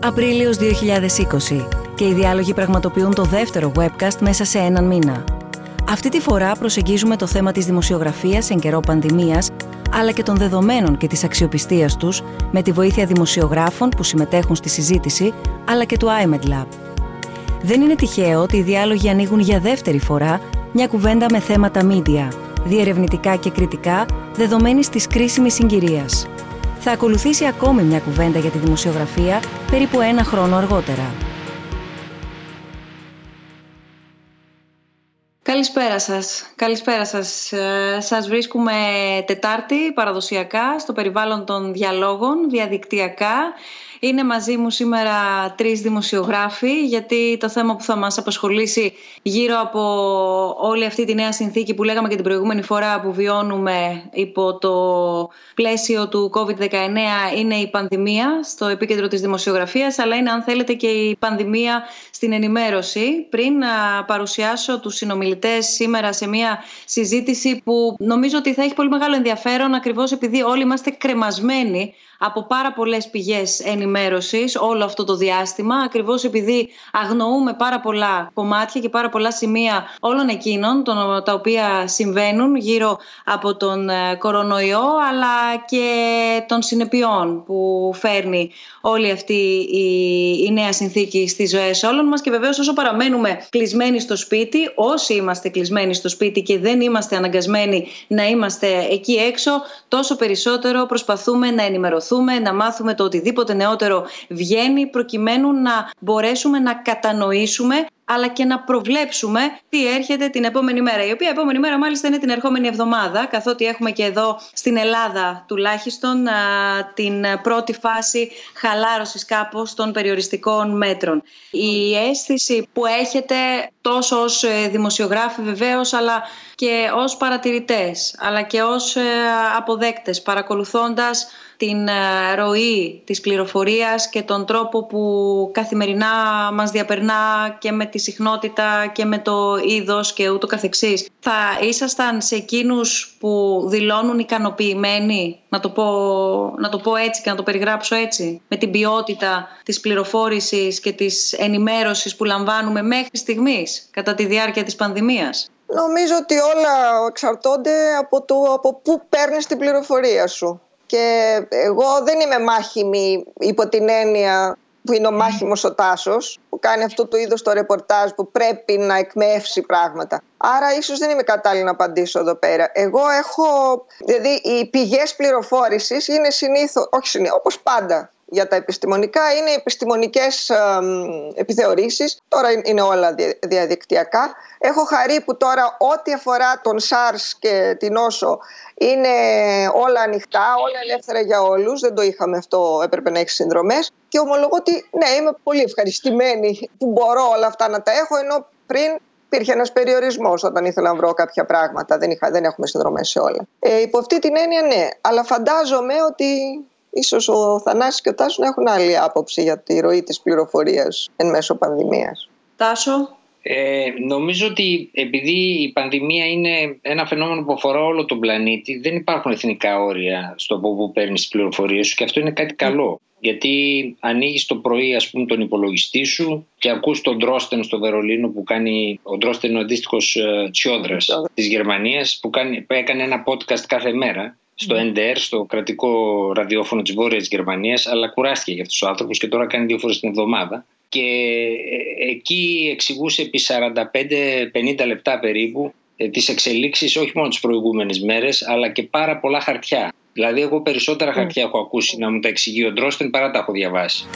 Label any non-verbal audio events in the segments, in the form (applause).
Απρίλιος 2020 και οι διάλογοι πραγματοποιούν το δεύτερο webcast μέσα σε έναν μήνα. Αυτή τη φορά προσεγγίζουμε το θέμα της δημοσιογραφίας εν καιρό πανδημίας, αλλά και των δεδομένων και της αξιοπιστίας τους, με τη βοήθεια δημοσιογράφων που συμμετέχουν στη συζήτηση, αλλά και του IMED Lab. Δεν είναι τυχαίο ότι οι διάλογοι ανοίγουν για δεύτερη φορά μια κουβέντα με θέματα media, διερευνητικά και κριτικά, δεδομένη της κρίσιμης συγκυρίας θα ακολουθήσει ακόμη μια κουβέντα για τη δημοσιογραφία περίπου ένα χρόνο αργότερα. Καλησπέρα σας. Καλησπέρα σας. Ε, σας βρίσκουμε Τετάρτη παραδοσιακά στο περιβάλλον των διαλόγων διαδικτυακά είναι μαζί μου σήμερα τρεις δημοσιογράφοι γιατί το θέμα που θα μας απασχολήσει γύρω από όλη αυτή τη νέα συνθήκη που λέγαμε και την προηγούμενη φορά που βιώνουμε υπό το πλαίσιο του COVID-19 είναι η πανδημία στο επίκεντρο της δημοσιογραφίας αλλά είναι αν θέλετε και η πανδημία στην ενημέρωση. Πριν να παρουσιάσω τους συνομιλητές σήμερα σε μια συζήτηση που νομίζω ότι θα έχει πολύ μεγάλο ενδιαφέρον ακριβώς επειδή όλοι είμαστε κρεμασμένοι από πάρα πολλές πηγές ενημέρωσης όλο αυτό το διάστημα ακριβώς επειδή αγνοούμε πάρα πολλά κομμάτια και πάρα πολλά σημεία όλων εκείνων τα οποία συμβαίνουν γύρω από τον ε, κορονοϊό αλλά και των συνεπειών που φέρνει όλη αυτή η, νέα συνθήκη στις ζωές όλων μας. Και βεβαίως όσο παραμένουμε κλεισμένοι στο σπίτι όσοι είμαστε κλεισμένοι στο σπίτι και δεν είμαστε αναγκασμένοι να είμαστε εκεί έξω τόσο περισσότερο προσπαθούμε να ενημερωθούμε να μάθουμε το οτιδήποτε νεότερο βγαίνει προκειμένου να μπορέσουμε να κατανοήσουμε αλλά και να προβλέψουμε τι έρχεται την επόμενη μέρα. Η οποία επόμενη μέρα μάλιστα είναι την ερχόμενη εβδομάδα, καθότι έχουμε και εδώ στην Ελλάδα τουλάχιστον την πρώτη φάση χαλάρωσης κάπως των περιοριστικών μέτρων. Η αίσθηση που έχετε τόσο ως ε, δημοσιογράφοι βεβαίως, αλλά και ως παρατηρητές, αλλά και ως ε, αποδέκτες, παρακολουθώντας την ε, ροή της πληροφορίας και τον τρόπο που καθημερινά μας διαπερνά και με τη συχνότητα και με το είδος και ούτω καθεξής. Θα ήσασταν σε εκείνους που δηλώνουν ικανοποιημένοι, να το, πω, να το πω έτσι και να το περιγράψω έτσι, με την ποιότητα της πληροφόρησης και της ενημέρωσης που λαμβάνουμε μέχρι στιγμής κατά τη διάρκεια της πανδημίας; Νομίζω ότι όλα εξαρτώνται από το από πού παίρνεις την πληροφορία σου. Και εγώ δεν είμαι μάχημη υπό την έννοια που είναι ο μάχημος ο Τάσος που κάνει αυτό το είδος το ρεπορτάζ που πρέπει να εκμεύσει πράγματα. Άρα ίσως δεν είμαι κατάλληλη να απαντήσω εδώ πέρα. Εγώ έχω, δηλαδή οι πηγές πληροφόρησης είναι συνήθως, όχι συνήθως, όπως πάντα για τα επιστημονικά είναι οι επιστημονικές επιθεωρήσεις. Τώρα είναι όλα διαδικτυακά. Έχω χαρεί που τώρα ό,τι αφορά τον SARS και την όσο είναι όλα ανοιχτά, όλα ελεύθερα για όλους. Δεν το είχαμε αυτό, έπρεπε να έχεις συνδρομές. Και ομολογώ ότι ναι, είμαι πολύ ευχαριστημένη που μπορώ όλα αυτά να τα έχω, ενώ πριν υπήρχε ένας περιορισμός όταν ήθελα να βρω κάποια πράγματα. Δεν, είχα, δεν έχουμε συνδρομές σε όλα. Ε, υπό αυτή την έννοια, ναι. Αλλά φαντάζομαι ότι ίσως ο Θανάσης και ο Τάσος να έχουν άλλη άποψη για τη ροή της πληροφορίας εν μέσω πανδημίας. Τάσο; Ε, νομίζω ότι επειδή η πανδημία είναι ένα φαινόμενο που αφορά όλο τον πλανήτη, δεν υπάρχουν εθνικά όρια στο από πού παίρνεις τις πληροφορίες σου και αυτό είναι κάτι καλό. Γιατί ανοίγεις το πρωί, ας πούμε, τον υπολογιστή σου και ακούς τον Ντρόστεν στο Βερολίνο που κάνει. Ο Ντρόστεν ο αντίστοιχος ε, Τσιόδρα της Γερμανίας που, που έκανε ένα podcast κάθε μέρα στο NDR, στο κρατικό ραδιόφωνο της Βόρειας Γερμανίας, αλλά κουράστηκε για αυτούς τους άνθρωπους και τώρα κάνει δύο φορές την εβδομάδα. Και ε, εκεί εξηγούσε επί 45-50 λεπτά περίπου ε, τις εξελίξεις όχι μόνο τις προηγούμενες μέρες, αλλά και πάρα πολλά χαρτιά. Δηλαδή, εγώ περισσότερα χαρτιά έχω ακούσει να μου τα εξηγεί ο Ντρόστεν παρά τα έχω διαβάσει.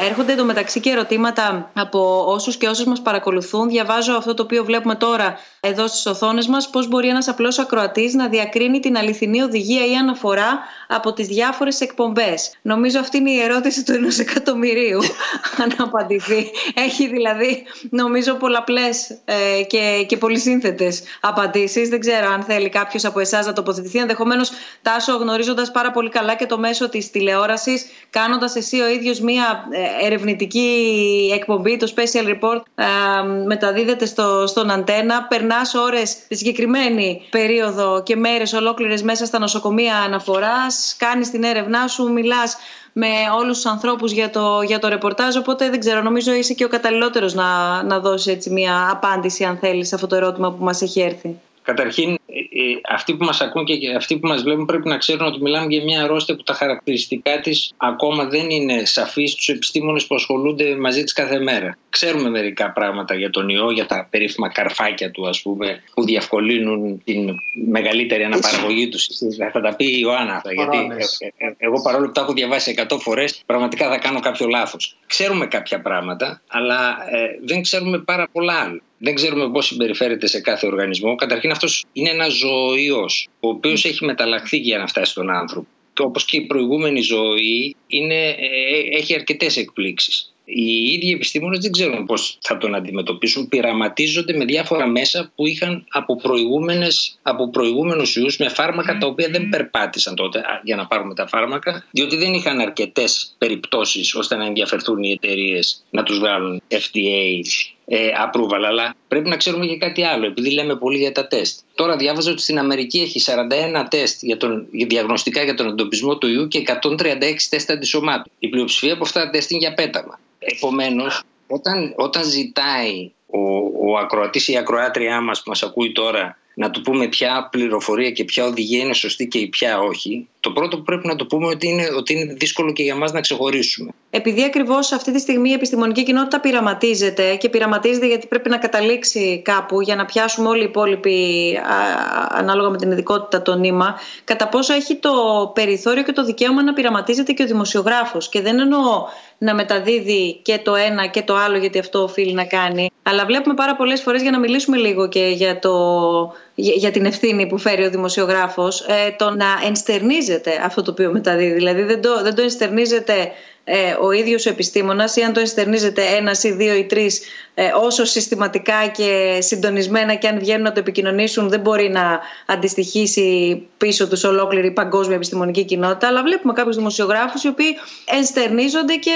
Έρχονται εντωμεταξύ και ερωτήματα από όσους και όσες μας παρακολουθούν. Διαβάζω αυτό το οποίο βλέπουμε τώρα εδώ στις οθόνες μας, πώς μπορεί ένας απλός ακροατής να διακρίνει την αληθινή οδηγία ή αναφορά από τις διάφορες εκπομπές. Νομίζω αυτή είναι η ερώτηση του ενός εκατομμυρίου, (laughs) αν απαντηθεί. Έχει δηλαδή, νομίζω, πολλαπλές ε, και, και πολυσύνθετες απαντήσεις. Δεν ξέρω αν θέλει κάποιος από εσάς να τοποθετηθεί. Ενδεχομένως, Τάσο, γνωρίζοντας πάρα πολύ καλά και το μέσο της τηλεόρασης, κάνοντας εσύ ο ίδιος μία ε, ερευνητική εκπομπή, το Special Report ε, μεταδίδεται στο, στον αντένα. Περνάς ώρες τη συγκεκριμένη περίοδο και μέρες ολόκληρες μέσα στα νοσοκομεία αναφοράς. Κάνεις την έρευνά σου, μιλάς με όλους τους ανθρώπους για το, για το ρεπορτάζ. Οπότε δεν ξέρω, νομίζω είσαι και ο καταλληλότερος να, να δώσεις έτσι μια απάντηση, αν θέλεις, σε αυτό το ερώτημα που μας έχει έρθει. Καταρχήν, ε, ε, αυτοί που μας ακούν και αυτοί που μας βλέπουν πρέπει να ξέρουν ότι μιλάμε για μια αρρώστια που τα χαρακτηριστικά της ακόμα δεν είναι σαφής στους επιστήμονες που ασχολούνται μαζί της κάθε μέρα. Ξέρουμε μερικά πράγματα για τον ιό, για τα περίφημα καρφάκια του ας πούμε που διευκολύνουν την μεγαλύτερη αναπαραγωγή του. Θα τα πει η Ιωάννα αυτά γιατί ε, εγώ παρόλο που τα έχω διαβάσει 100 φορές πραγματικά θα κάνω κάποιο λάθος. Ξέρουμε κάποια πράγματα αλλά δεν ξέρουμε πάρα πολλά άλλα δεν ξέρουμε πώς συμπεριφέρεται σε κάθε οργανισμό. Καταρχήν αυτός είναι ένας ζωοϊός, ο οποίος έχει μεταλλαχθεί για να φτάσει στον άνθρωπο. Και όπως και η προηγούμενη ζωή είναι, ε, έχει αρκετές εκπλήξεις. Οι ίδιοι επιστήμονες δεν ξέρουν πώς θα τον αντιμετωπίσουν. Πειραματίζονται με διάφορα μέσα που είχαν από, προηγούμενες, από προηγούμενους ιούς με φάρμακα τα οποία δεν περπάτησαν τότε για να πάρουμε τα φάρμακα διότι δεν είχαν αρκετές περιπτώσεις ώστε να ενδιαφερθούν οι εταιρείες να τους βγάλουν FDA ε, approval. Αλλά πρέπει να ξέρουμε και κάτι άλλο, επειδή λέμε πολύ για τα τεστ. Τώρα διάβαζα ότι στην Αμερική έχει 41 τεστ για τον, για διαγνωστικά για τον εντοπισμό του ιού και 136 τεστ αντισωμάτων. Η πλειοψηφία από αυτά τα τεστ είναι για πέταμα. Επομένως, όταν, όταν ζητάει ο, ο ακροατής ή η ακροάτριά μας που μας ακούει τώρα να του πούμε ποια πληροφορία και ποια οδηγία είναι σωστή και ποια όχι, το πρώτο που πρέπει να το πούμε ότι είναι ότι είναι δύσκολο και για μας να ξεχωρίσουμε. Επειδή ακριβώς αυτή τη στιγμή η επιστημονική κοινότητα πειραματίζεται και πειραματίζεται γιατί πρέπει να καταλήξει κάπου για να πιάσουμε όλοι οι υπόλοιποι ανάλογα με την ειδικότητα το νήμα, κατά πόσο έχει το περιθώριο και το δικαίωμα να πειραματίζεται και ο δημοσιογράφος. Και δεν εννοώ να μεταδίδει και το ένα και το άλλο γιατί αυτό οφείλει να κάνει. Αλλά βλέπουμε πάρα πολλές φορές για να μιλήσουμε λίγο και για, το, για την ευθύνη που φέρει ο δημοσιογράφος ε, το να ενστερνίζεται αυτό το οποίο μεταδίδει. Δηλαδή δεν το, δεν το ενστερνίζεται ε, ο ίδιος ο επιστήμονας ή αν το ενστερνίζεται ένας ή δύο ή τρεις ε, όσο συστηματικά και συντονισμένα και αν βγαίνουν να το επικοινωνήσουν δεν μπορεί να αντιστοιχίσει πίσω τους ολόκληρη παγκόσμια επιστημονική κοινότητα αλλά βλέπουμε κάποιους δημοσιογράφους οι οποίοι ενστερνίζονται και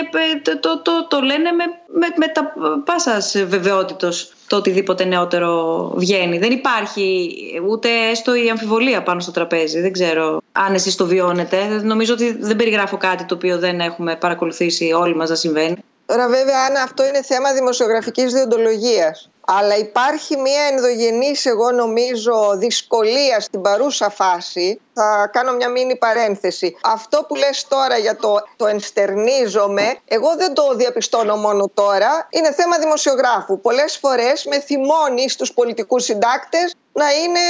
ε, το, το, το, λένε με, με, με τα πάσας βεβαιότητος το οτιδήποτε νεότερο βγαίνει. Δεν υπάρχει ούτε έστω η αμφιβολία πάνω στο τραπέζι. Δεν ξέρω αν εσείς το βιώνετε. Νομίζω ότι δεν περιγράφω κάτι το οποίο δεν έχουμε παρακολουθήσει όλοι μας να συμβαίνει. Τώρα βέβαια αν αυτό είναι θέμα δημοσιογραφικής διοντολογίας αλλά υπάρχει μια ενδογενής εγώ νομίζω δυσκολία στην παρούσα φάση θα κάνω μια μίνι παρένθεση. Αυτό που λες τώρα για το, το ενστερνίζομαι, εγώ δεν το διαπιστώνω μόνο τώρα. Είναι θέμα δημοσιογράφου. Πολλές φορές με θυμώνει στους πολιτικούς συντάκτες να είναι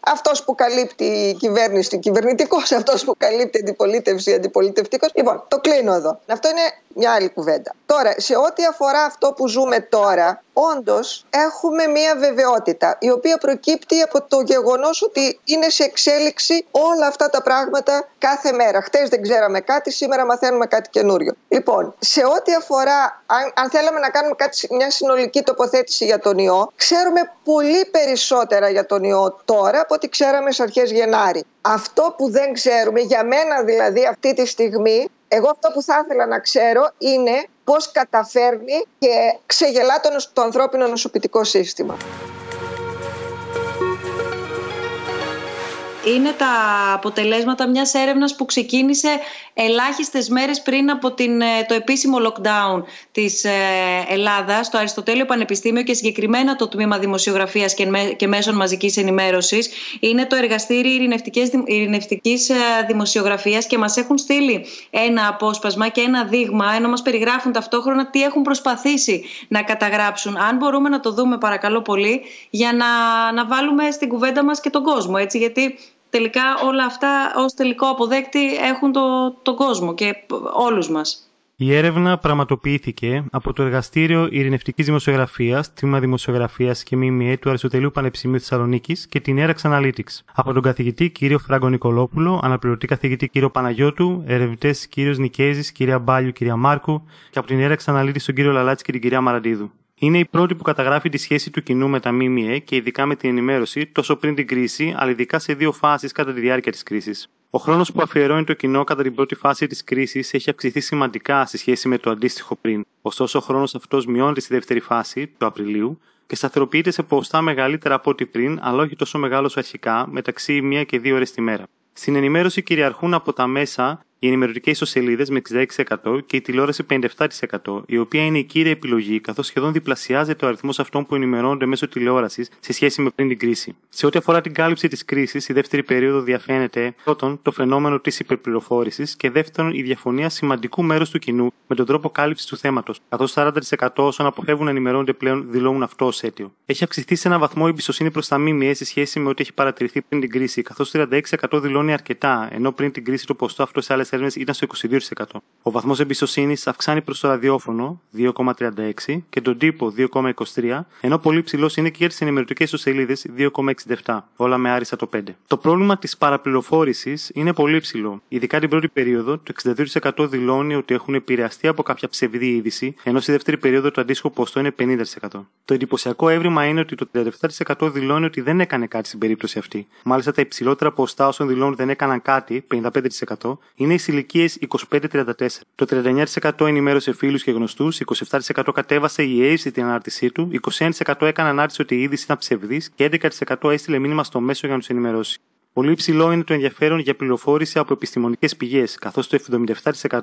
αυτός που καλύπτει η κυβέρνηση, κυβερνητικός, (laughs) αυτός που καλύπτει αντιπολίτευση, αντιπολιτευτικός. Λοιπόν, το κλείνω εδώ. Αυτό είναι μια άλλη κουβέντα. Τώρα, σε ό,τι αφορά αυτό που ζούμε τώρα, όντως έχουμε μια βεβαιότητα, η οποία προκύπτει από το γεγονός ότι είναι σε εξέλιξη όλα αυτά τα πράγματα κάθε μέρα. Χτες δεν ξέραμε κάτι, σήμερα μαθαίνουμε κάτι καινούριο. Λοιπόν, σε ό,τι αφορά, αν, αν θέλαμε να κάνουμε κάτι, μια συνολική τοποθέτηση για τον ιό, ξέρουμε πολύ περισσότερα για τον ιό τώρα από ό,τι ξέραμε στις αρχές Γενάρη. Αυτό που δεν ξέρουμε, για μένα δηλαδή αυτή τη στιγμή, εγώ αυτό που θα ήθελα να ξέρω είναι πώς καταφέρνει και ξεγελά το, το ανθρώπινο νοσοποιητικό σύστημα. Είναι τα αποτελέσματα μιας έρευνας που ξεκίνησε ελάχιστες μέρες πριν από την, ε, το επίσημο lockdown της ε, Ελλάδας στο Αριστοτέλειο Πανεπιστήμιο και συγκεκριμένα το Τμήμα Δημοσιογραφίας και Μέσων Μαζικής Ενημέρωσης. Είναι το Εργαστήριο Ειρηνευτικής, Ειρηνευτικής ε, Δημοσιογραφίας και μας έχουν στείλει ένα απόσπασμα και ένα δείγμα ενώ μας περιγράφουν ταυτόχρονα τι έχουν προσπαθήσει να καταγράψουν. Αν μπορούμε να το δούμε παρακαλώ πολύ για να, να βάλουμε στην κουβέντα μας και τον κόσμο έτσι γιατί τελικά όλα αυτά ως τελικό αποδέκτη έχουν το, τον κόσμο και όλους μας. Η έρευνα πραγματοποιήθηκε από το Εργαστήριο Ειρηνευτικής Δημοσιογραφίας, Τμήμα Δημοσιογραφίας και ΜΜΕ του Αριστοτελείου Πανεπιστημίου Θεσσαλονίκης και την Erax Analytics. Από τον καθηγητή κ. Φράγκο Νικολόπουλο, αναπληρωτή καθηγητή κ. Παναγιώτου, ερευνητές κ. Νικέζης, κ. Μπάλιου, κ. Μάρκου και από την Erax Analytics τον κ. Λαλάτση και την κυρία Μαραντίδου. Είναι η πρώτη που καταγράφει τη σχέση του κοινού με τα ΜΜΕ και ειδικά με την ενημέρωση τόσο πριν την κρίση, αλλά ειδικά σε δύο φάσεις κατά τη διάρκεια της κρίσης. Ο χρόνος που αφιερώνει το κοινό κατά την πρώτη φάση της κρίσης έχει αυξηθεί σημαντικά σε σχέση με το αντίστοιχο πριν. Ωστόσο, ο χρόνος αυτός μειώνεται στη δεύτερη φάση, του Απριλίου, και σταθεροποιείται σε ποστά μεγαλύτερα από ό,τι πριν, αλλά όχι τόσο μεγάλος αρχικά, μεταξύ 1 και 2 ώρες τη μέρα. Στην ενημέρωση κυριαρχούν από τα μέσα οι ενημερωτικές ισοσελίδε με 66% και η τηλεόραση 57%, η οποία είναι η κύρια επιλογή, καθώς σχεδόν διπλασιάζεται ο αριθμός αυτών που ενημερώνονται μέσω τηλεόρασης σε σχέση με πριν την κρίση. Σε ό,τι αφορά την κάλυψη της κρίσης, η δεύτερη περίοδο διαφαίνεται πρώτον το φαινόμενο της υπερπληροφόρησης και δεύτερον η διαφωνία σημαντικού μέρους του κοινού με τον τρόπο κάλυψης του θέματος, καθώς 40% όσων αποφεύγουν να ενημερώνονται πλέον δηλώνουν αυτό ως αίτιο. Έχει αυξηθεί σε έναν βαθμό η εμπιστοσύνη προς τα ΜΜΕ σε σχέση με ό,τι έχει παρατηρηθεί πριν την κρίση, καθώς 36% δηλώνει αρκετά, ενώ πριν την κρίση το ποστό αυτό σε άλλες έρευνες ήταν στο 22%. Ο βαθμός εμπιστοσύνης αυξάνει προς το ραδιόφωνο 2,36 και τον τύπο 2,23, ενώ πολύ ψηλός είναι και για τι ενημερωτικέ ιστοσελίδε 2,67, όλα με άριστα το 5. Το πρόβλημα της παραπληροφόρησης είναι πολύ ψηλό. Ειδικά την πρώτη περίοδο, το 62% δηλώνει ότι έχουν επηρεαστεί από κάποια ψευδή είδηση, ενώ στη δεύτερη περίοδο το αντίστοιχο ποστό είναι 50%. Το εντυπωσιακό έβριμα είναι ότι το 37% δηλώνει ότι δεν έκανε κάτι στην περίπτωση αυτή. Μάλιστα τα υψηλότερα ποστά όσων δηλώνουν δεν έκαναν κάτι, 55%, είναι οι ηλικίες 25-34. Το 39% ενημέρωσε φίλους και γνωστούς, 27% κατέβασε η αίσθηση την ανάρτησή του, 21% έκανε ανάρτηση ότι η είδηση ήταν ψευδής και 11% έστειλε μήνυμα στο μέσο για να τους ενημερώσει. Πολύ υψηλό είναι το ενδιαφέρον για πληροφόρηση από επιστημονικές πηγές, καθώς το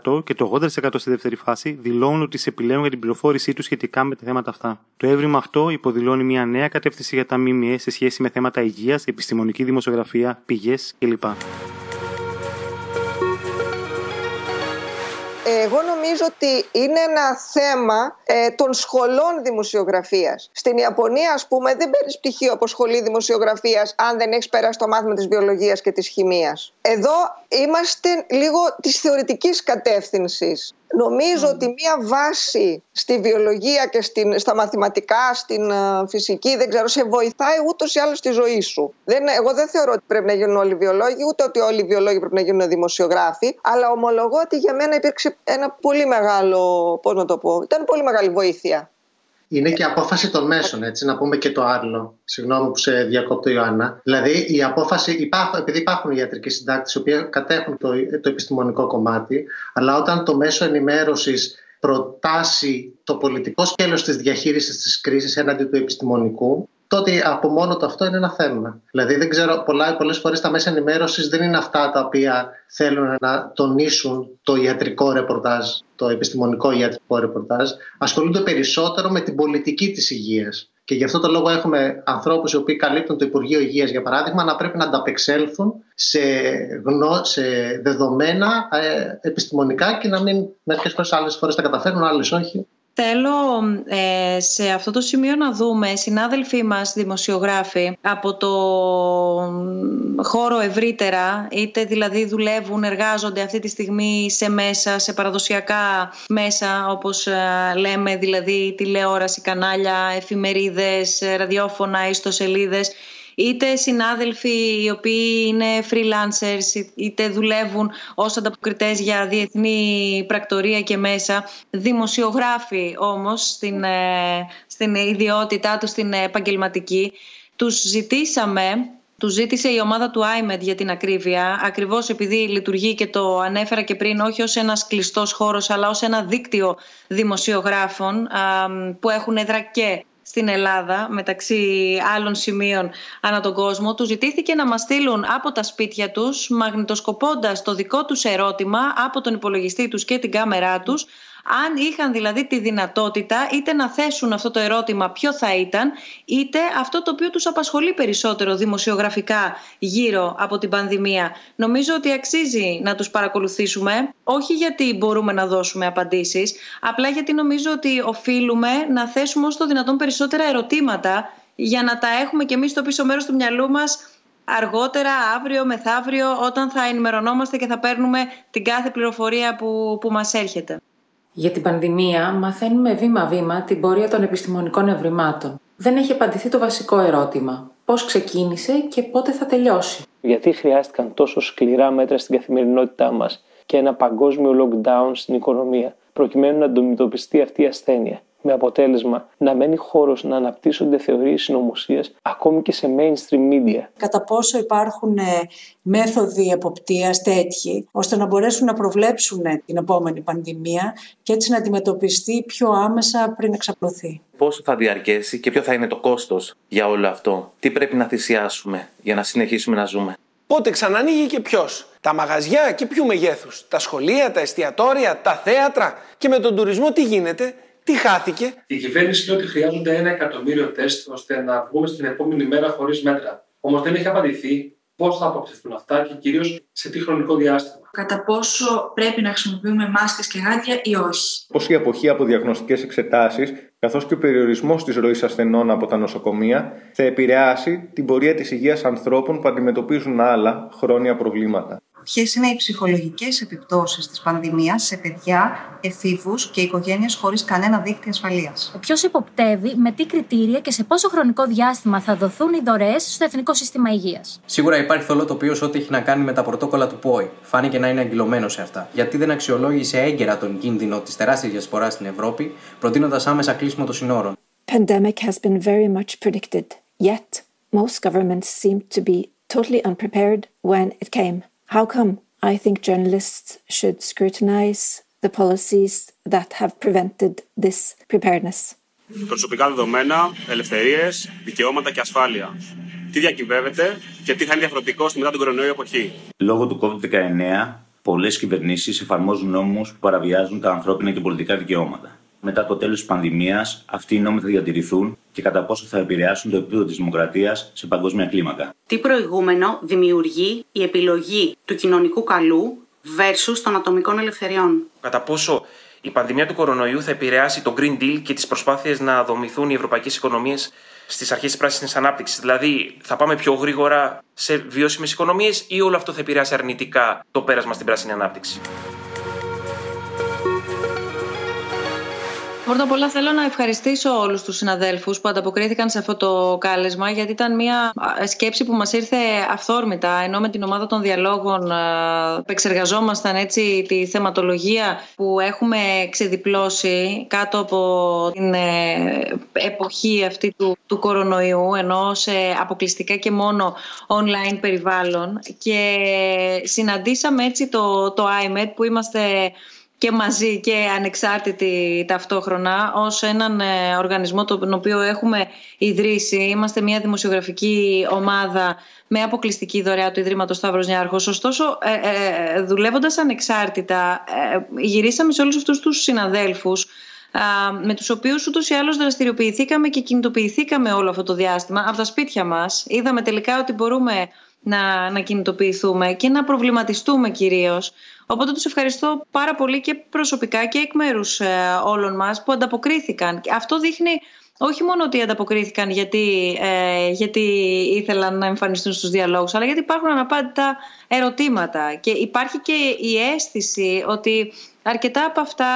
77% και το 80% στη δεύτερη φάση δηλώνουν ότι σε επιλέγουν για την πληροφόρησή τους σχετικά με τα θέματα αυτά. Το έβριμα αυτό υποδηλώνει μια νέα κατεύθυνση για τα ΜΜΕ σε σχέση με θέματα υγείας, επιστημονική δημοσιογραφία, πηγές κλπ. Εγώ νομίζω ότι είναι ένα θέμα ε, των σχολών δημοσιογραφίας. Στην Ιαπωνία, ας πούμε, δεν παίρνεις πτυχίο από σχολή δημοσιογραφίας αν δεν έχεις περάσει το μάθημα της βιολογίας και της χημίας. Εδώ είμαστε λίγο της θεωρητικής κατεύθυνσης. Νομίζω ότι μία βάση στη βιολογία και στην, στα μαθηματικά, στην uh, φυσική, δεν ξέρω, σε βοηθάει ούτως ή άλλως στη ζωή σου. Δεν, εγώ δεν θεωρώ ότι πρέπει να γίνουν όλοι βιολόγοι, ούτε ότι όλοι οι βιολόγοι πρέπει να γίνουν δημοσιογράφοι, αλλά ομολογώ ότι για μένα υπήρξε ένα πολύ μεγάλο, πώς να το πω, ήταν πολύ μεγάλη βοήθεια είναι και απόφαση των μέσων, έτσι, να πούμε και το άλλο. Συγγνώμη που σε διακόπτω, Ιωάννα. Δηλαδή, η απόφαση, υπάρχουν, επειδή υπάρχουν ιατρικοί συντάκτες, οι οποίοι κατέχουν το, το επιστημονικό κομμάτι, αλλά όταν το μέσο ενημέρωσης προτάσει το πολιτικό σκέλος της διαχείρισης της κρίσης έναντι του επιστημονικού, τότε από μόνο το αυτό είναι ένα θέμα. Δηλαδή δεν ξέρω, πολλά, πολλές φορές τα μέσα ενημέρωσης δεν είναι αυτά τα οποία θέλουν να τονίσουν το ιατρικό ρεπορτάζ, το επιστημονικό ιατρικό ρεπορτάζ, ασχολούνται περισσότερο με την πολιτική της υγείας. Και γι' αυτό το λόγο έχουμε ανθρώπους οι οποίοι καλύπτουν το Υπουργείο Υγείας, για παράδειγμα, να πρέπει να ανταπεξέλθουν σε, γνω... σε δεδομένα ε, επιστημονικά και να μην μερικές φορές άλλες φορές τα καταφέρουν, άλλες όχι. Θέλω ε, σε αυτό το σημείο να δούμε συνάδελφοί μας δημοσιογράφοι από το χώρο ευρύτερα είτε δηλαδή δουλεύουν, εργάζονται αυτή τη στιγμή σε μέσα, σε παραδοσιακά μέσα όπως ε, λέμε δηλαδή τηλεόραση, κανάλια, εφημερίδες, ραδιόφωνα, ιστοσελίδες είτε συνάδελφοι οι οποίοι είναι freelancers, είτε δουλεύουν ως ανταποκριτές για διεθνή πρακτορία και μέσα, δημοσιογράφοι όμως στην, ε, στην ιδιότητά τους, στην επαγγελματική, τους ζητήσαμε τους ζήτησε η ομάδα του IMED για την ακρίβεια, ακριβώς επειδή λειτουργεί και το ανέφερα και πριν, όχι ως ένας κλειστός χώρος, αλλά ως ένα δίκτυο δημοσιογράφων που έχουν έδρα και στην Ελλάδα μεταξύ άλλων σημείων ανά τον κόσμο του ζητήθηκε να μας στείλουν από τα σπίτια τους μαγνητοσκοπώντας το δικό τους ερώτημα από τον υπολογιστή τους και την κάμερά τους αν είχαν δηλαδή τη δυνατότητα είτε να θέσουν αυτό το ερώτημα ποιο θα ήταν, είτε αυτό το οποίο τους απασχολεί περισσότερο δημοσιογραφικά γύρω από την πανδημία. Νομίζω ότι αξίζει να τους παρακολουθήσουμε, όχι γιατί μπορούμε να δώσουμε απαντήσεις, απλά γιατί νομίζω ότι οφείλουμε να θέσουμε όσο το δυνατόν περισσότερα ερωτήματα για να τα έχουμε και εμείς στο πίσω μέρος του μυαλού μας αργότερα, αύριο, μεθαύριο, όταν θα ενημερωνόμαστε και θα παίρνουμε την κάθε πληροφορία που, που μας έρχεται. Για την πανδημία μαθαίνουμε βήμα-βήμα την πορεία των επιστημονικών ευρημάτων. Δεν έχει απαντηθεί το βασικό ερώτημα. Πώς ξεκίνησε και πότε θα τελειώσει; Γιατί χρειάστηκαν τόσο σκληρά μέτρα στην καθημερινότητά μας και ένα παγκόσμιο lockdown στην οικονομία προκειμένου να αντιμετωπιστεί αυτή η ασθένεια; Με αποτέλεσμα να μένει χώρος να αναπτύσσονται θεωρίες συνωμοσίας ακόμη και σε mainstream media. Κατά πόσο υπάρχουν ε, μέθοδοι εποπτείας τέτοιοι, ώστε να μπορέσουν να προβλέψουν την επόμενη πανδημία και έτσι να αντιμετωπιστεί πιο άμεσα πριν εξαπλωθεί; Πόσο θα διαρκέσει και ποιο θα είναι το κόστος για όλο αυτό; Τι πρέπει να θυσιάσουμε για να συνεχίσουμε να ζούμε; Πότε ξανανοίγει και ποιος; Τα μαγαζιά και ποιου μεγέθους; Τα σχολεία, τα εστιατόρια, τα θέατρα; Και με τον τουρισμό τι γίνεται; Τι χάθηκε; Η κυβέρνηση λέει ότι χρειάζονται ένα εκατομμύριο τεστ ώστε να βγούμε στην επόμενη μέρα χωρίς μέτρα. Όμως δεν έχει απαντηθεί πώς θα αποκτηθούν αυτά και κυρίως σε τι χρονικό διάστημα. Κατά πόσο πρέπει να χρησιμοποιούμε μάσκες και γάντια ή όχι. Πώς η αποχή από διαγνωστικές εξετάσεις, καθώς και ο περιορισμός της ροής ασθενών από τα νοσοκομεία, θα επηρεάσει την πορεία της υγείας ανθρώπων που αντιμετωπίζουν άλλα χρόνια προβλήματα ποιες είναι οι ψυχολογικές επιπτώσεις της πανδημίας σε παιδιά, εφήβους και οικογένειες χωρίς κανένα δίκτυο ασφαλείας; Ποιος υποπτεύει, με τι κριτήρια και σε πόσο χρονικό διάστημα θα δοθούν οι δωρεές στο Εθνικό Σύστημα Υγείας; Σίγουρα υπάρχει θολό τοπίο ό,τι έχει να κάνει με τα πρωτόκολλα του ΠΟΗ. Φάνηκε να είναι αγκυλωμένο σε αυτά. Γιατί δεν αξιολόγησε έγκαιρα τον κίνδυνο της τεράστιας διασποράς στην Ευρώπη, προτείνοντας άμεσα κλείσιμο των συνόρων. Pandemic has been very much predicted, yet most governments seem to be totally unprepared when it came. How come? I think journalists should scrutinize the policies that have prevented this preparedness. Προσωπικά δεδομένα, ελευθερίες, δικαιώματα και ασφάλεια. Τι διακυβεύεται και τι θα είναι διαφορετικό στη μετά τον κορονοϊό εποχή. Λόγω του COVID-19, πολλές κυβερνήσεις εφαρμόζουν νόμους που παραβιάζουν τα ανθρώπινα και πολιτικά δικαιώματα μετά το τέλος της πανδημίας αυτοί οι νόμοι θα διατηρηθούν και κατά πόσο θα επηρεάσουν το επίπεδο της δημοκρατίας σε παγκόσμια κλίμακα. Τι προηγούμενο δημιουργεί η επιλογή του κοινωνικού καλού versus των ατομικών ελευθεριών; Κατά πόσο η πανδημία του κορονοϊού θα επηρεάσει το Green Deal και τις προσπάθειες να δομηθούν οι ευρωπαϊκές οικονομίες στις αρχές της πράσινης ανάπτυξης; Δηλαδή, θα πάμε πιο γρήγορα σε βιώσιμες οικονομίες ή όλο αυτό θα επηρεάσει αρνητικά το πέρασμα στην πράσινη ανάπτυξη; Πρώτα απ' όλα θέλω να ευχαριστήσω όλους τους συναδέλφους που ανταποκρίθηκαν σε αυτό το κάλεσμα γιατί ήταν μια σκέψη που μας ήρθε αυθόρμητα ενώ με την ομάδα των διαλόγων επεξεργαζόμασταν έτσι τη θεματολογία που έχουμε ξεδιπλώσει κάτω από την ε, εποχή αυτή του, του κορονοϊού ενώ σε αποκλειστικά και μόνο online περιβάλλον. Και συναντήσαμε έτσι το, το IMED που είμαστε και μαζί και ανεξάρτητοι ταυτόχρονα ως έναν ε, οργανισμό τον οποίο έχουμε ιδρύσει. Είμαστε μια δημοσιογραφική ομάδα με αποκλειστική δωρεά του Ιδρύματος Σταύρος Νιάρχος. Ωστόσο, ε, ε, δουλεύοντας ανεξάρτητα, γυρίσαμε σε όλους αυτούς τους συναδέλφους με τους οποίους ούτως ή άλλως δραστηριοποιηθήκαμε και κινητοποιηθήκαμε όλο αυτό το διάστημα από τα σπίτια μας. Είδαμε τελικά ότι μπορούμε να, να κινητοποιηθούμε και να προβληματιστούμε κυρίως. Οπότε τους ευχαριστώ πάρα πολύ και προσωπικά και εκ μέρους ε, όλων μας που ανταποκρίθηκαν. Αυτό δείχνει όχι μόνο ότι ανταποκρίθηκαν γιατί, ε, γιατί ήθελαν να εμφανιστούν στους διαλόγους, αλλά γιατί υπάρχουν αναπάντητα ερωτήματα. Και υπάρχει και η αίσθηση ότι αρκετά από αυτά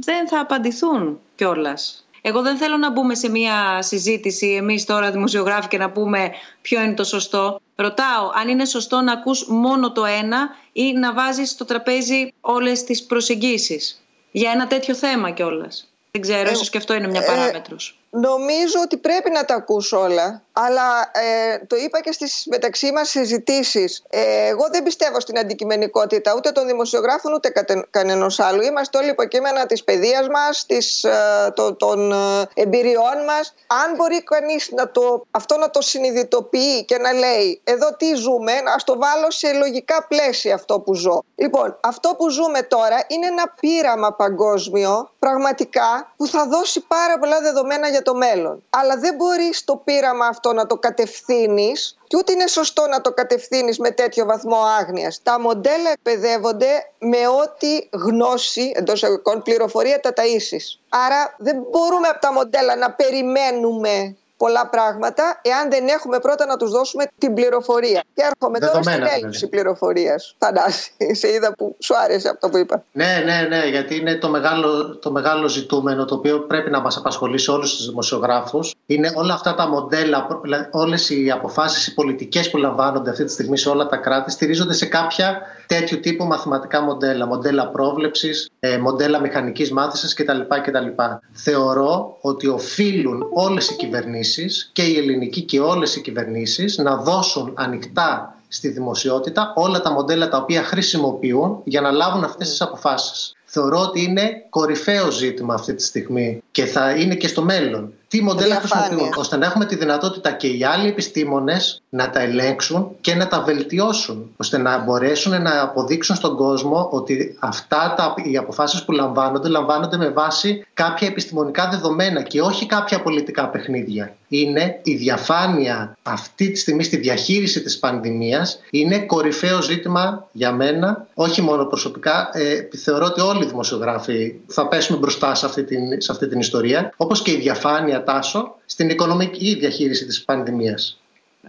δεν θα απαντηθούν κιόλας. Εγώ δεν θέλω να μπούμε σε μια συζήτηση εμείς τώρα δημοσιογράφοι και να πούμε ποιο είναι το σωστό. Ρωτάω αν είναι σωστό να ακούς μόνο το ένα ή να βάζεις στο τραπέζι όλες τις προσεγγίσεις; Για ένα τέτοιο θέμα κιόλας. Δεν ξέρω, ε, ίσως και αυτό είναι μια ε, παράμετρος. Νομίζω ότι πρέπει να τα ακούς όλα, αλλά ε, το είπα και στις μεταξύ μας συζητήσεις. Ε, εγώ δεν πιστεύω στην αντικειμενικότητα ούτε των δημοσιογράφων ούτε κανένα άλλου. Είμαστε όλοι υποκείμενα της παιδείας μας, της, ε, το, των ε, εμπειριών μας. Αν μπορεί κανείς να το, αυτό να το συνειδητοποιεί και να λέει εδώ τι ζούμε, να το βάλω σε λογικά πλαίσια αυτό που ζω. Λοιπόν, αυτό που ζούμε τώρα είναι ένα πείραμα παγκόσμιο, πραγματικά, που θα δώσει πάρα πολλά δεδομένα για το μέλλον. Αλλά δεν μπορείς το πείραμα αυτό να το κατευθύνεις και ούτε είναι σωστό να το κατευθύνεις με τέτοιο βαθμό άγνοιας. Τα μοντέλα εκπαιδεύονται με ό,τι γνώση, εντός εγωγικών πληροφορία τα ταΐσεις. Άρα δεν μπορούμε από τα μοντέλα να περιμένουμε πολλά πράγματα εάν δεν έχουμε πρώτα να τους δώσουμε την πληροφορία. Και έρχομαι τώρα στην έλλειψη πληροφορίας. Φαντάσου, σε είδα που σου άρεσε αυτό που είπα. Ναι, ναι, ναι, γιατί είναι το μεγάλο, το μεγάλο ζητούμενο το οποίο πρέπει να μας απασχολήσει όλους τους δημοσιογράφους. Είναι όλα αυτά τα μοντέλα, όλες οι αποφάσεις, οι πολιτικές που λαμβάνονται αυτή τη στιγμή σε όλα τα κράτη στηρίζονται σε κάποια τέτοιου τύπου μαθηματικά μοντέλα, μοντέλα πρόβλεψης, ε, μοντέλα μηχανικής μάθησης κτλ. κτλ. Θεωρώ ότι οφείλουν όλες οι κυβερνήσεις και η ελληνική και όλες οι κυβερνήσεις να δώσουν ανοιχτά στη δημοσιότητα όλα τα μοντέλα τα οποία χρησιμοποιούν για να λάβουν αυτές τις αποφάσεις. Θεωρώ ότι είναι κορυφαίο ζήτημα αυτή τη στιγμή και θα είναι και στο μέλλον τι μοντέλα χρησιμοποιούν, ώστε να έχουμε τη δυνατότητα και οι άλλοι επιστήμονες να τα ελέγξουν και να τα βελτιώσουν, ώστε να μπορέσουν να αποδείξουν στον κόσμο ότι αυτά τα, οι αποφάσεις που λαμβάνονται, λαμβάνονται με βάση κάποια επιστημονικά δεδομένα και όχι κάποια πολιτικά παιχνίδια. Είναι η διαφάνεια αυτή τη στιγμή στη διαχείριση της πανδημίας, είναι κορυφαίο ζήτημα για μένα, όχι μόνο προσωπικά. Ε, θεωρώ ότι όλοι οι δημοσιογράφοι θα πέσουμε μπροστά σε αυτή την, σε αυτή την ιστορία, όπως και η διαφάνεια τάσο στην οικονομική διαχείριση της πανδημίας.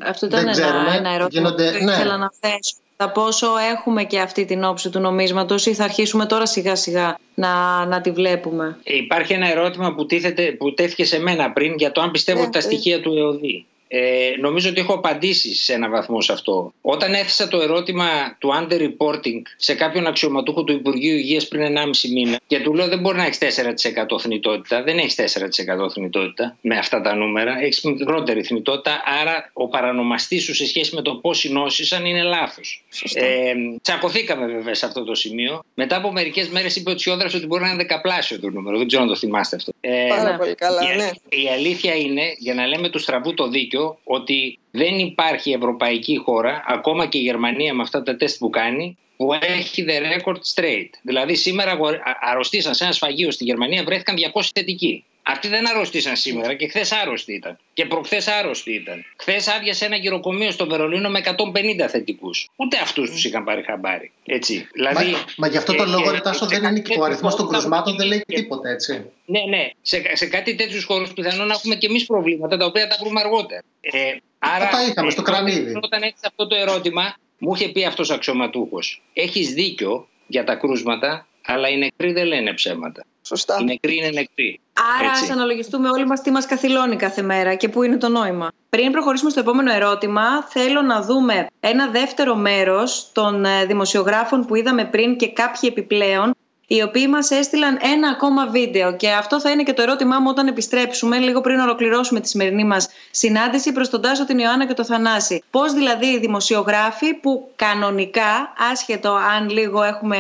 Αυτό ήταν Δεν ένα, ξέρουμε. ένα ερώτημα Γίνονται- που ναι. ήθελα να θέσω. Τα πόσο έχουμε και αυτή την όψη του νομίσματος ή θα αρχίσουμε τώρα σιγά σιγά να, να τη βλέπουμε; Ε, Υπάρχει ένα ερώτημα που, τίθεται, που τέθηκε σε μένα πριν για το αν πιστεύω Ναι, τα στοιχεία του ΕΟΔΗ. Ε, νομίζω ότι έχω απαντήσει σε έναν βαθμό σε αυτό. Όταν έθεσα το ερώτημα του under-reporting σε κάποιον αξιωματούχο του Υπουργείου Υγείας πριν 1,5 μήνα και του λέω δεν μπορεί να έχεις 4% θνητότητα, δεν έχεις 4% θνητότητα με αυτά τα νούμερα, έχεις μικρότερη θνητότητα, άρα ο παρανομαστής σου σε σχέση με το πώς συνόσησαν είναι λάθος. Ε, τσακωθήκαμε βέβαια σε αυτό το σημείο. Μετά από μερικές μέρες είπε ο Τσιόδρας ότι μπορεί να είναι δεκαπλάσιο το νούμερο. Δεν ξέρω αν το θυμάστε αυτό. Ε, Πάρα πολύ καλά, η, ναι. η αλήθεια είναι, για να λέμε του στραβού το δίκιο, ότι δεν υπάρχει ευρωπαϊκή χώρα, ακόμα και η Γερμανία με αυτά τα τεστ που κάνει, που έχει the record straight. Δηλαδή σήμερα αγορ- α- αρρωστήσαν σε ένα σφαγείο στη Γερμανία, βρέθηκαν 200 θετικοί. Αυτοί δεν αρρωστήσαν σήμερα και χθες άρρωστοι ήταν. Και προχθές άρρωστοι ήταν. Χθες άδειασε ένα γυροκομείο στο Βερολίνο με 150 θετικού. Ούτε αυτούς τους είχαν πάρει χαμπάρι. Έτσι. Δηλαδή, μα, μα γι' αυτό το ε, λόγο, ε, ρε Τάσο, σε δεν είναι κάτι και ο αριθμός των τέτοιο κρουσμάτων δεν λέει τίποτα, έτσι. ναι, ναι. Σε, σε κάτι τέτοιους χώρους πιθανόν να έχουμε και εμείς προβλήματα τα οποία τα βρούμε αργότερα. Ε, άρα, τα είχαμε στο ε, κρανίδι. Όταν έχει αυτό το ερώτημα, μου είχε πει αυτός ο αξιωματούχος. Έχεις δίκιο για τα κρούσματα, αλλά οι νεκροί δεν λένε ψέματα. Σωστά. Οι νεκροί είναι νεκροί. Άρα Έτσι. ας αναλογιστούμε όλοι μας τι μας καθυλώνει κάθε μέρα και πού είναι το νόημα. Πριν προχωρήσουμε στο επόμενο ερώτημα, θέλω να δούμε ένα δεύτερο μέρος των ε, δημοσιογράφων που είδαμε πριν και κάποιοι επιπλέον, οι οποίοι μας έστειλαν ένα ακόμα βίντεο και αυτό θα είναι και το ερώτημά μου όταν επιστρέψουμε λίγο πριν ολοκληρώσουμε τη σημερινή μας συνάντηση προς τον Τάσο, την Ιωάννα και το Θανάση. Πώς δηλαδή οι δημοσιογράφοι που κανονικά, άσχετο αν λίγο έχουμε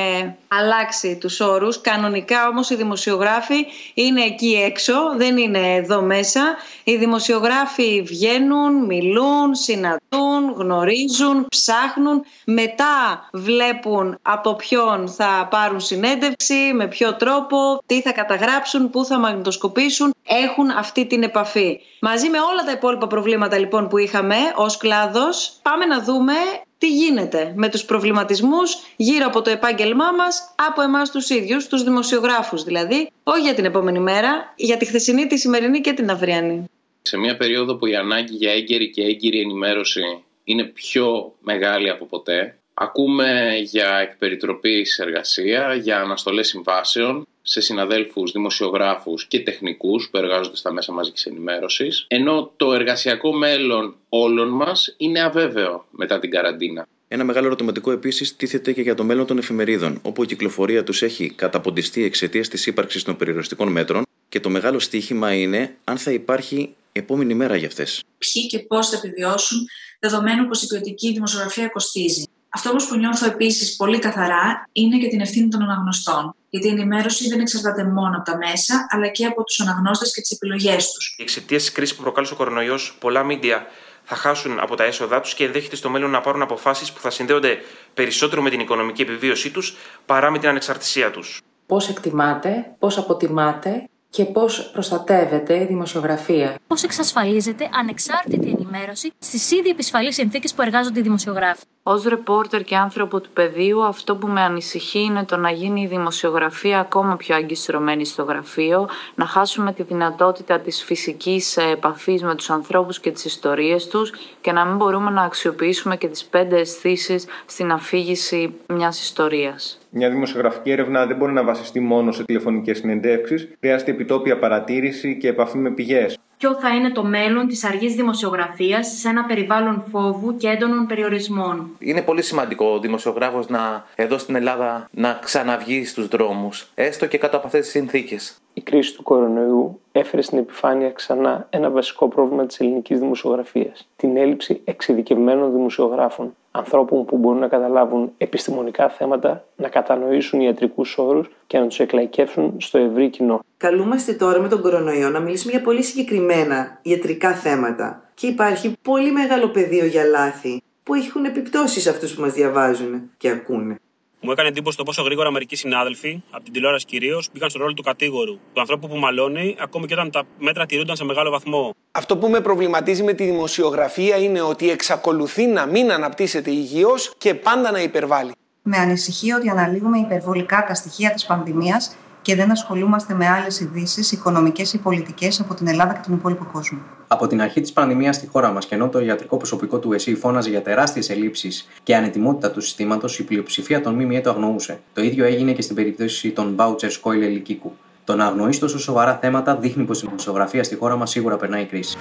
αλλάξει τους όρους, κανονικά όμως οι δημοσιογράφοι είναι εκεί έξω, δεν είναι εδώ μέσα. Οι δημοσιογράφοι βγαίνουν, μιλούν, συναντούν, γνωρίζουν, ψάχνουν, μετά βλέπουν από ποιον θα πάρουν συνέντευξη, με ποιο τρόπο, τι θα καταγράψουν, πού θα μαγνητοσκοπήσουν, έχουν αυτή την επαφή. Μαζί με όλα τα υπόλοιπα προβλήματα λοιπόν που είχαμε ως κλάδος, πάμε να δούμε τι γίνεται με τους προβληματισμούς γύρω από το επάγγελμά μας, από εμάς τους ίδιους, τους δημοσιογράφους δηλαδή, όχι για την επόμενη μέρα, για τη χθεσινή, τη σημερινή και την αυριανή. σε μια περίοδο που η ανάγκη για έγκαιρη και έγκυρη ενημέρωση είναι πιο μεγάλη από ποτέ. Ακούμε για εκπεριτροπής σε εργασία, για αναστολές συμβάσεων σε συναδέλφους δημοσιογράφους και τεχνικούς που εργάζονται στα μέσα μαζικής ενημέρωσης, ενώ το εργασιακό μέλλον όλων μας είναι αβέβαιο μετά την καραντίνα. Ένα μεγάλο ερωτηματικό επίσης τίθεται και για το μέλλον των εφημερίδων, όπου η κυκλοφορία τους έχει καταποντιστεί εξαιτίας της ύπαρξης των περιοριστικών μέτρων και το μεγάλο στίχημα είναι αν θα υπάρχει επόμενη μέρα για αυτές. ποιοι και πώς θα επιβιώσουν, δεδομένου πως η ποιοτική δημοσιογραφία κοστίζει. Αυτό όμως που νιώθω επίσης πολύ καθαρά είναι και την ευθύνη των αναγνωστών. Γιατί η ενημέρωση δεν εξαρτάται μόνο από τα μέσα, αλλά και από τους αναγνώστες και τις επιλογές τους. Εξαιτίας της κρίσης που προκάλεσε ο κορονοϊός, πολλά μίντια θα χάσουν από τα έσοδά τους και ενδέχεται στο μέλλον να πάρουν αποφάσεις που θα συνδέονται περισσότερο με την οικονομική επιβίωσή τους παρά με την ανεξαρτησία τους. Πώς εκτιμάτε, πώς αποτιμάτε και πώς προστατεύεται η δημοσιογραφία; Πώς εξασφαλίζεται ανεξάρτητη ενημέρωση στις ήδη επισφαλείς συνθήκες που εργάζονται οι δημοσιογράφοι; Ως ρεπόρτερ και άνθρωπο του πεδίου, αυτό που με ανησυχεί είναι το να γίνει η δημοσιογραφία ακόμα πιο αγκιστρωμένη στο γραφείο, να χάσουμε τη δυνατότητα της φυσικής επαφής με τους ανθρώπους και τις ιστορίες τους και να μην μπορούμε να αξιοποιήσουμε και τις πέντε αισθήσεις στην αφήγηση μιας ιστορίας. Μια δημοσιογραφική έρευνα δεν μπορεί να βασιστεί μόνο σε τηλεφωνικές συνεντεύξεις. Χρειάζεται επιτόπια παρατήρηση και επαφή με πηγές. Ποιο θα είναι το μέλλον της αργής δημοσιογραφίας σε ένα περιβάλλον φόβου και έντονων περιορισμών; Είναι πολύ σημαντικό ο δημοσιογράφος να, εδώ στην Ελλάδα να ξαναβγεί στους δρόμους, έστω και κάτω από αυτές τις συνθήκες. Η κρίση του κορονοϊού έφερε στην επιφάνεια ξανά ένα βασικό πρόβλημα της ελληνικής δημοσιογραφίας, την έλλειψη εξειδικευμένων δημοσιογράφων, ανθρώπων που μπορούν να καταλάβουν επιστημονικά θέματα, να κατανοήσουν ιατρικούς όρους και να τους εκλαϊκεύσουν στο ευρύ κοινό. Καλούμαστε τώρα με τον κορονοϊό να μιλήσουμε για πολύ συγκεκριμένα ιατρικά θέματα και υπάρχει πολύ μεγάλο πεδίο για λάθη που έχουν επιπτώσεις σε αυτούς που μας διαβάζουν και ακούνε. Μου έκανε εντύπωση το πόσο γρήγορα μερικοί συνάδελφοι, από την τηλεόραση κυρίως, μπήκαν στο ρόλο του κατήγορου, του ανθρώπου που μαλώνει, ακόμη και όταν τα μέτρα τηρούνταν σε μεγάλο βαθμό. Αυτό που με προβληματίζει με τη δημοσιογραφία είναι ότι εξακολουθεί να μην αναπτύσσεται υγιώς και πάντα να υπερβάλλει. Με ανησυχεί ότι αναλύουμε υπερβολικά τα στοιχεία της πανδημίας και δεν ασχολούμαστε με άλλες ειδήσεις, οικονομικές ή πολιτικές από την Ελλάδα και τον υπόλοιπο κόσμο. Από την αρχή της πανδημίας στη χώρα μας και ενώ το ιατρικό προσωπικό του ΕΣΥ φώναζε για τεράστιες ελλείψεις και ανετοιμότητα του συστήματος, η πλειοψηφία των ΜΜΕ το αγνοούσε. Το ίδιο έγινε και στην περίπτωση των Boucher Σκόιλε Λυκίκου. Το να αγνοείς τόσο σοβαρά θέματα δείχνει πως η δημοσιογραφία στη χώρα μας σίγουρα περνάει κρίση.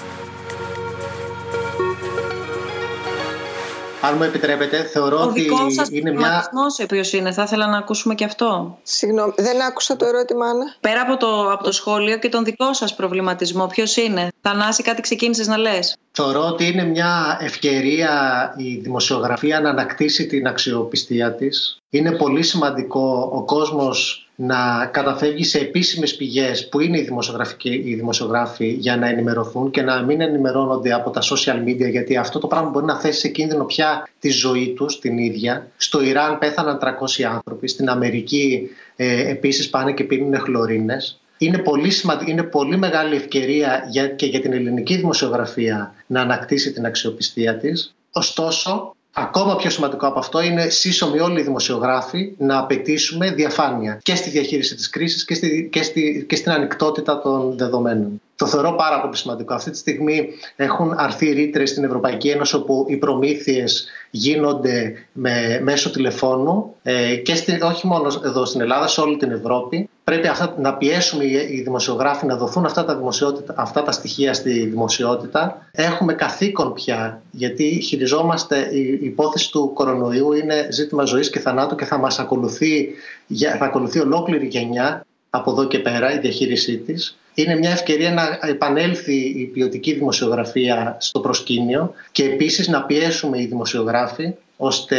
Αν μου επιτρέπετε, θεωρώ Ο ότι δικός σας είναι μια. προβληματισμός ποιος είναι, θα ήθελα να ακούσουμε και αυτό. Συγγνώμη, δεν άκουσα το ερώτημα, Άννα. Πέρα από το, από το σχόλιο και τον δικό σας προβληματισμό, ποιος είναι; Θανάση, κάτι ξεκίνησες να λες; Θεωρώ ότι είναι μια ευκαιρία η δημοσιογραφία να ανακτήσει την αξιοπιστία της. Είναι πολύ σημαντικό ο κόσμος να καταφεύγει σε επίσημες πηγές που είναι οι, δημοσιογραφικοί- οι δημοσιογράφοι για να ενημερωθούν και να μην ενημερώνονται από τα social media γιατί αυτό το πράγμα μπορεί να θέσει σε κίνδυνο πια τη ζωή τους την ίδια. Στο Ιράν πέθαναν 300 άνθρωποι, στην Αμερική ε, επίσης πάνε και πίνουν χλωρίνες. Είναι πολύ, σημαντικό, είναι πολύ μεγάλη ευκαιρία για, και για την ελληνική δημοσιογραφία να ανακτήσει την αξιοπιστία της. Ωστόσο, ακόμα πιο σημαντικό από αυτό είναι σύσσωμοι όλοι οι δημοσιογράφοι να απαιτήσουμε διαφάνεια και στη διαχείριση της κρίσης και, στη, και, στη, και στην ανοιχτότητα των δεδομένων. Το θεωρώ πάρα πολύ σημαντικό. Αυτή τη στιγμή έχουν αρθεί ρήτρες στην Ευρωπαϊκή Ένωση όπου οι προμήθειες γίνονται με, μέσω τηλεφώνου ε, και στη, όχι μόνο εδώ στην Ελλάδα, σε όλη την Ευρώπη. Πρέπει αυτά, να πιέσουμε οι, οι δημοσιογράφοι να δοθούν αυτά τα, δημοσιότητα, αυτά τα στοιχεία στη δημοσιότητα. Έχουμε καθήκον πια, γιατί χειριζόμαστε η υπόθεση του κορονοϊού είναι ζήτημα ζωής και θανάτου και θα μας ακολουθεί, για- θα ακολουθεί ολόκληρη γενιά από εδώ και πέρα η διαχείρισή της. Είναι μια ευκαιρία να επανέλθει η ποιοτική δημοσιογραφία στο προσκήνιο και επίσης να πιέσουμε οι δημοσιογράφοι ώστε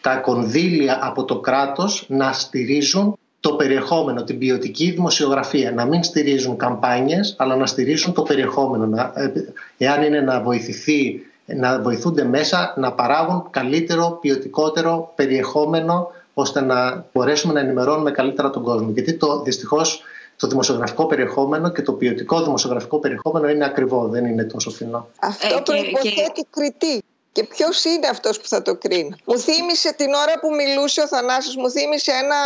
τα κονδύλια από το κράτος να στηρίζουν το περιεχόμενο, την ποιοτική δημοσιογραφία, να μην στηρίζουν καμπάνιες, αλλά να στηρίζουν το περιεχόμενο. Να, ε, εάν είναι να βοηθηθεί, να βοηθούνται μέσα να παράγουν καλύτερο, ποιοτικότερο περιεχόμενο, ώστε να μπορέσουμε να ενημερώνουμε καλύτερα τον κόσμο. Γιατί το, δυστυχώς το δημοσιογραφικό περιεχόμενο και το ποιοτικό δημοσιογραφικό περιεχόμενο είναι ακριβό, δεν είναι τόσο φθηνό. Αυτό Ε, και- προϋποθέτει κριτή. Και ποιος είναι αυτός που θα το κρίνει; Μου θύμισε την ώρα που μιλούσε ο Θανάσης, μου θύμισε ένα,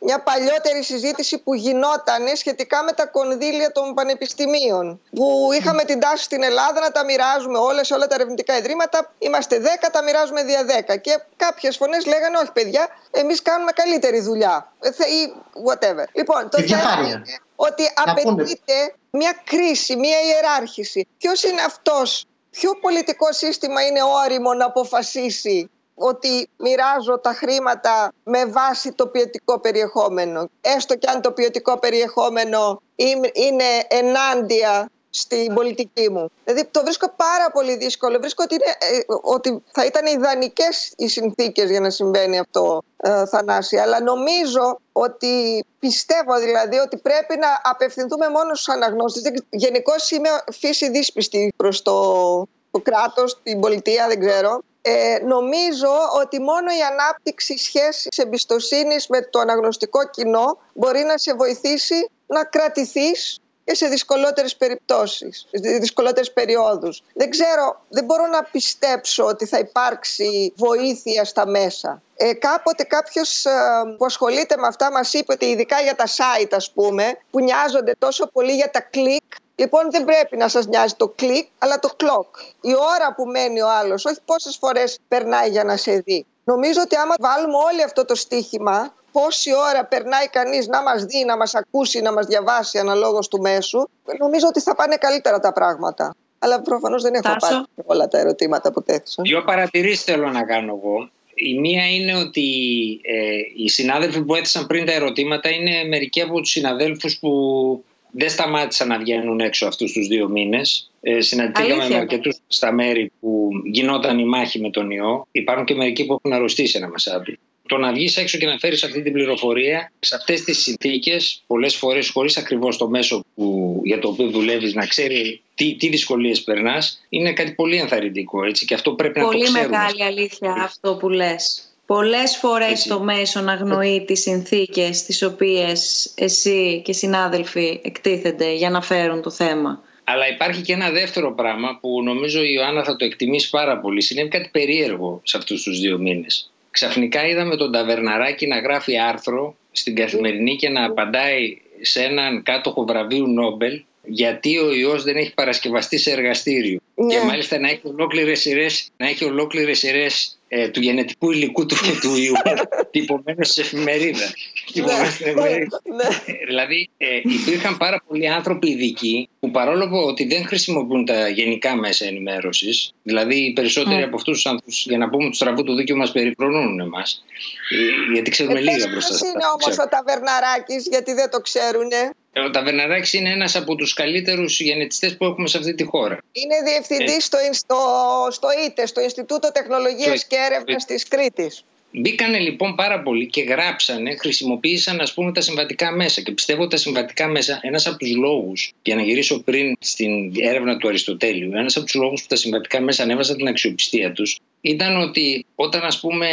μια παλιότερη συζήτηση που γινόταν σχετικά με τα κονδύλια των πανεπιστημίων. Που είχαμε την τάση στην Ελλάδα να τα μοιράζουμε όλες, όλα τα ερευνητικά ιδρύματα. Είμαστε 10, τα μοιράζουμε δια 10. Και κάποιες φωνές λέγανε, Όχι, παιδιά, εμείς κάνουμε καλύτερη δουλειά. Ε, θε- Ή whatever. Λοιπόν, το Η θέμα διαφάνεια. είναι ότι Να πούνε. απαιτείται μια κρίση, μια ιεράρχηση. Ποιος είναι αυτός Ποιο πολιτικό σύστημα είναι όριμο να αποφασίσει ότι μοιράζω τα χρήματα με βάση το ποιοτικό περιεχόμενο; Έστω και αν το ποιοτικό περιεχόμενο είμαι- είναι ενάντια στην πολιτική μου. Δηλαδή το βρίσκω πάρα πολύ δύσκολο. Βρίσκω ότι, είναι, ε, ότι θα ήταν ιδανικές οι συνθήκες για να συμβαίνει αυτό, ε, Θανάση. Αλλά νομίζω ότι πιστεύω δηλαδή ότι πρέπει να απευθυνθούμε μόνο στους αναγνώστες. Γενικώς είμαι φύση δύσπιστη προς το, το κράτος, την πολιτεία, δεν ξέρω. Ε, νομίζω ότι μόνο η ανάπτυξη σχέσης εμπιστοσύνης με το αναγνωστικό κοινό μπορεί να σε βοηθήσει να κρατηθείς και σε δυσκολότερες περιπτώσεις, σε δυσκολότερες περιόδους. Δεν ξέρω, δεν μπορώ να πιστέψω ότι θα υπάρξει βοήθεια στα μέσα. Ε, κάποτε κάποιος ε, που ασχολείται με αυτά μας είπε ότι ειδικά για τα site ας πούμε που νοιάζονται τόσο πολύ για τα κλικ Λοιπόν, δεν πρέπει να σας νοιάζει το κλικ, αλλά το clock. Η ώρα που μένει ο άλλος, όχι πόσες φορές περνάει για να σε δει. Νομίζω ότι άμα βάλουμε όλο αυτό το στίχημα, πόση ώρα περνάει κανείς να μας δει, να μας ακούσει, να μας διαβάσει αναλόγως του μέσου, νομίζω ότι θα πάνε καλύτερα τα πράγματα. Αλλά προφανώς δεν έχω πάρει όλα τα ερωτήματα που τέθησαν. Δύο παρατηρήσεις θέλω να κάνω εγώ. Η μία είναι ότι ε, οι συνάδελφοι που έθεσαν πριν τα ερωτήματα είναι μερικοί από τους συναδέλφους που δεν σταμάτησαν να βγαίνουν έξω αυτούς τους δύο μήνες. Ε, συναντηθήκαμε με αρκετούς στα μέρη που γινόταν η μάχη με τον ιό. Υπάρχουν και μερικοί που έχουν αρρωστήσει ένα μασάπι. Το να βγεις έξω και να φέρεις αυτή την πληροφορία σε αυτές τις συνθήκες, πολλές φορές χωρίς ακριβώς το μέσο που, για το οποίο δουλεύεις να ξέρει τι, τι δυσκολίες περνάς, είναι κάτι πολύ ενθαρρυντικό. Έτσι, και αυτό πρέπει πολύ να το ξέρουμε. Πολύ μεγάλη αλήθεια αυτό που λες. Πολλές φορές το μέσο αγνοεί τις συνθήκες τις οποίες εσύ και οι συνάδελφοι εκτίθενται για να φέρουν το θέμα. Αλλά υπάρχει και ένα δεύτερο πράγμα που νομίζω η Ιωάννα θα το εκτιμήσει πάρα πολύ. Συνέβη κάτι περίεργο σε αυτούς τους δύο μήνες. Ξαφνικά είδαμε τον Ταβερναράκη να γράφει άρθρο στην καθημερινή και να απαντάει σε έναν κάτοχο βραβείου Νόμπελ γιατί ο ιός δεν έχει παρασκευαστεί σε εργαστήριο. Ναι. Και μάλιστα να έχει ολόκληρες σειρές, να έχει ολόκληρες σειρές ε, του γενετικού υλικού του, του ιού τυπωμένος σε εφημερίδα. τυπωμένος στην εφημερίδα. Ναι. Ε, δηλαδή ε, υπήρχαν πάρα πολλοί άνθρωποι ειδικοί που παρόλο που ότι δεν χρησιμοποιούν τα γενικά μέσα ενημέρωσης, δηλαδή οι περισσότεροι mm. από αυτούς τους άνθρωπου, για να πούμε τους στραβού του δίκαιου, μας περιφρονούν εμάς. Ε, γιατί ξέρουμε ε, λίγα μπροστά σε είναι όμως ο Ταβερναράκης, γιατί δεν το ξέρουν. Ο Ταβερναράκης είναι ένας από τους καλύτερους γενετιστές που έχουμε σε αυτή τη χώρα. Είναι διευθυντής στο, στο, στο ΙΤΕ, στο Ινστιτούτο Τεχνολογίας και Έρευνα της Κρήτης. Μπήκανε λοιπόν πάρα πολύ και γράψανε, χρησιμοποίησαν ας πούμε τα συμβατικά μέσα και πιστεύω ότι τα συμβατικά μέσα, ένας από τους λόγους, για να γυρίσω πριν στην έρευνα του Αριστοτέλειου, ένας από τους λόγους που τα συμβατικά μέσα ανέβασαν την αξιοπιστία τους ήταν ότι όταν ας πούμε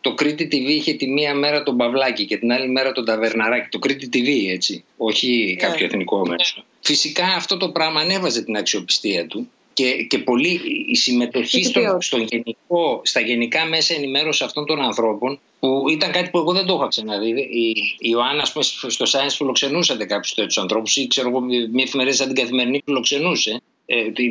το Κρήτη TV είχε τη μία μέρα τον Παυλάκη και την άλλη μέρα τον Ταβερναράκη, το Κρήτη TV έτσι, όχι κάποιο yeah. εθνικό μέσο. Φυσικά αυτό το πράγμα ανέβαζε την αξιοπιστία του και, και πολύ η συμμετοχή στο, στο γενικό, στα γενικά μέσα ενημέρωση αυτών των ανθρώπων που ήταν κάτι που εγώ δεν το είχα ξαναδεί. Η, η Ιωάννα, ας πούμε, στο Science φιλοξενούσατε κάποιου τέτοιου ανθρώπους ή ξέρω εγώ, μια εφημερίδα σαν την καθημερινή φιλοξενούσε ε,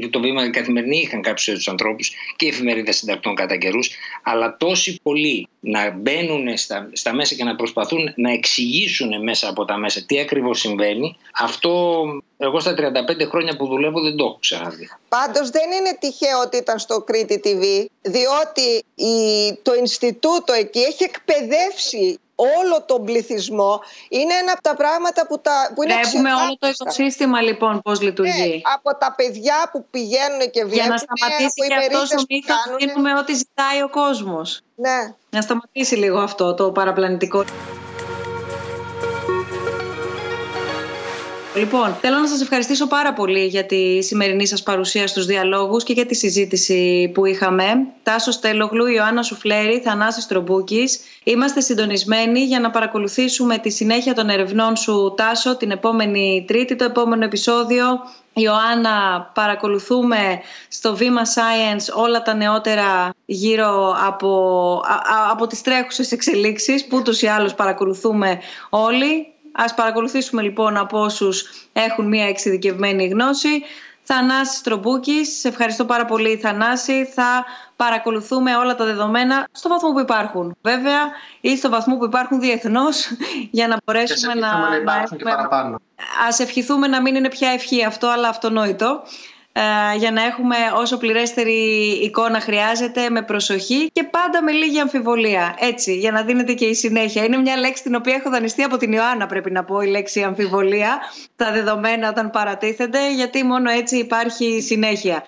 το βήμα καθημερινή είχαν κάποιου τέτοιου ανθρώπους και η εφημερίδα συντακτών κατά καιρούς, αλλά τόσοι πολλοί να μπαίνουν στα, στα μέσα και να προσπαθούν να εξηγήσουν μέσα από τα μέσα τι ακριβώς συμβαίνει, αυτό εγώ στα 35 χρόνια που δουλεύω δεν το έχω ξαναδεί. Πάντως δεν είναι τυχαίο ότι ήταν στο Κρήτη TV, διότι η, το Ινστιτούτο εκεί έχει εκπαιδεύσει όλο τον πληθυσμό είναι ένα από τα πράγματα που, τα, που είναι Βλέπουμε όλο το οικοσύστημα λοιπόν πώς λειτουργεί. Ναι, από τα παιδιά που πηγαίνουν και βλέπουν. Για να σταματήσει και αυτός ο μύθος δίνουμε ό,τι ζητάει ο κόσμος. Ναι. Να σταματήσει λίγο αυτό το παραπλανητικό. Λοιπόν, θέλω να σας ευχαριστήσω πάρα πολύ για τη σημερινή σας παρουσία στους διαλόγους και για τη συζήτηση που είχαμε. Τάσο Στέλογλου, Ιωάννα Σουφλέρη, Θανάσης Τρομπούκης. Είμαστε συντονισμένοι για να παρακολουθήσουμε τη συνέχεια των ερευνών σου, Τάσο, την επόμενη Τρίτη, το επόμενο επεισόδιο. Ιωάννα, παρακολουθούμε στο Βήμα Science όλα τα νεότερα γύρω από, από τις τρέχουσες εξελίξεις που ούτως ή άλλως παρακολουθούμε όλοι. Ας παρακολουθήσουμε λοιπόν από όσους έχουν μια εξειδικευμένη γνώση. Θανάσης Τρομπούκης, σε ευχαριστώ πάρα πολύ Θανάση. Θα παρακολουθούμε όλα τα δεδομένα στο βαθμό που υπάρχουν. Βέβαια ή στο βαθμό που υπάρχουν διεθνώς (laughs) για να μπορέσουμε να... να υπάρχουν και παραπάνω. Ας ευχηθούμε να μην είναι πια ευχή αυτό, αλλά αυτονόητο. Ε, για να έχουμε όσο πληρέστερη εικόνα χρειάζεται με προσοχή και πάντα με λίγη αμφιβολία. Έτσι, για να δίνεται και η συνέχεια. Είναι μια λέξη την οποία έχω δανειστεί από την Ιωάννα, πρέπει να πω, η λέξη αμφιβολία. Τα δεδομένα όταν παρατίθενται, γιατί μόνο έτσι υπάρχει συνέχεια.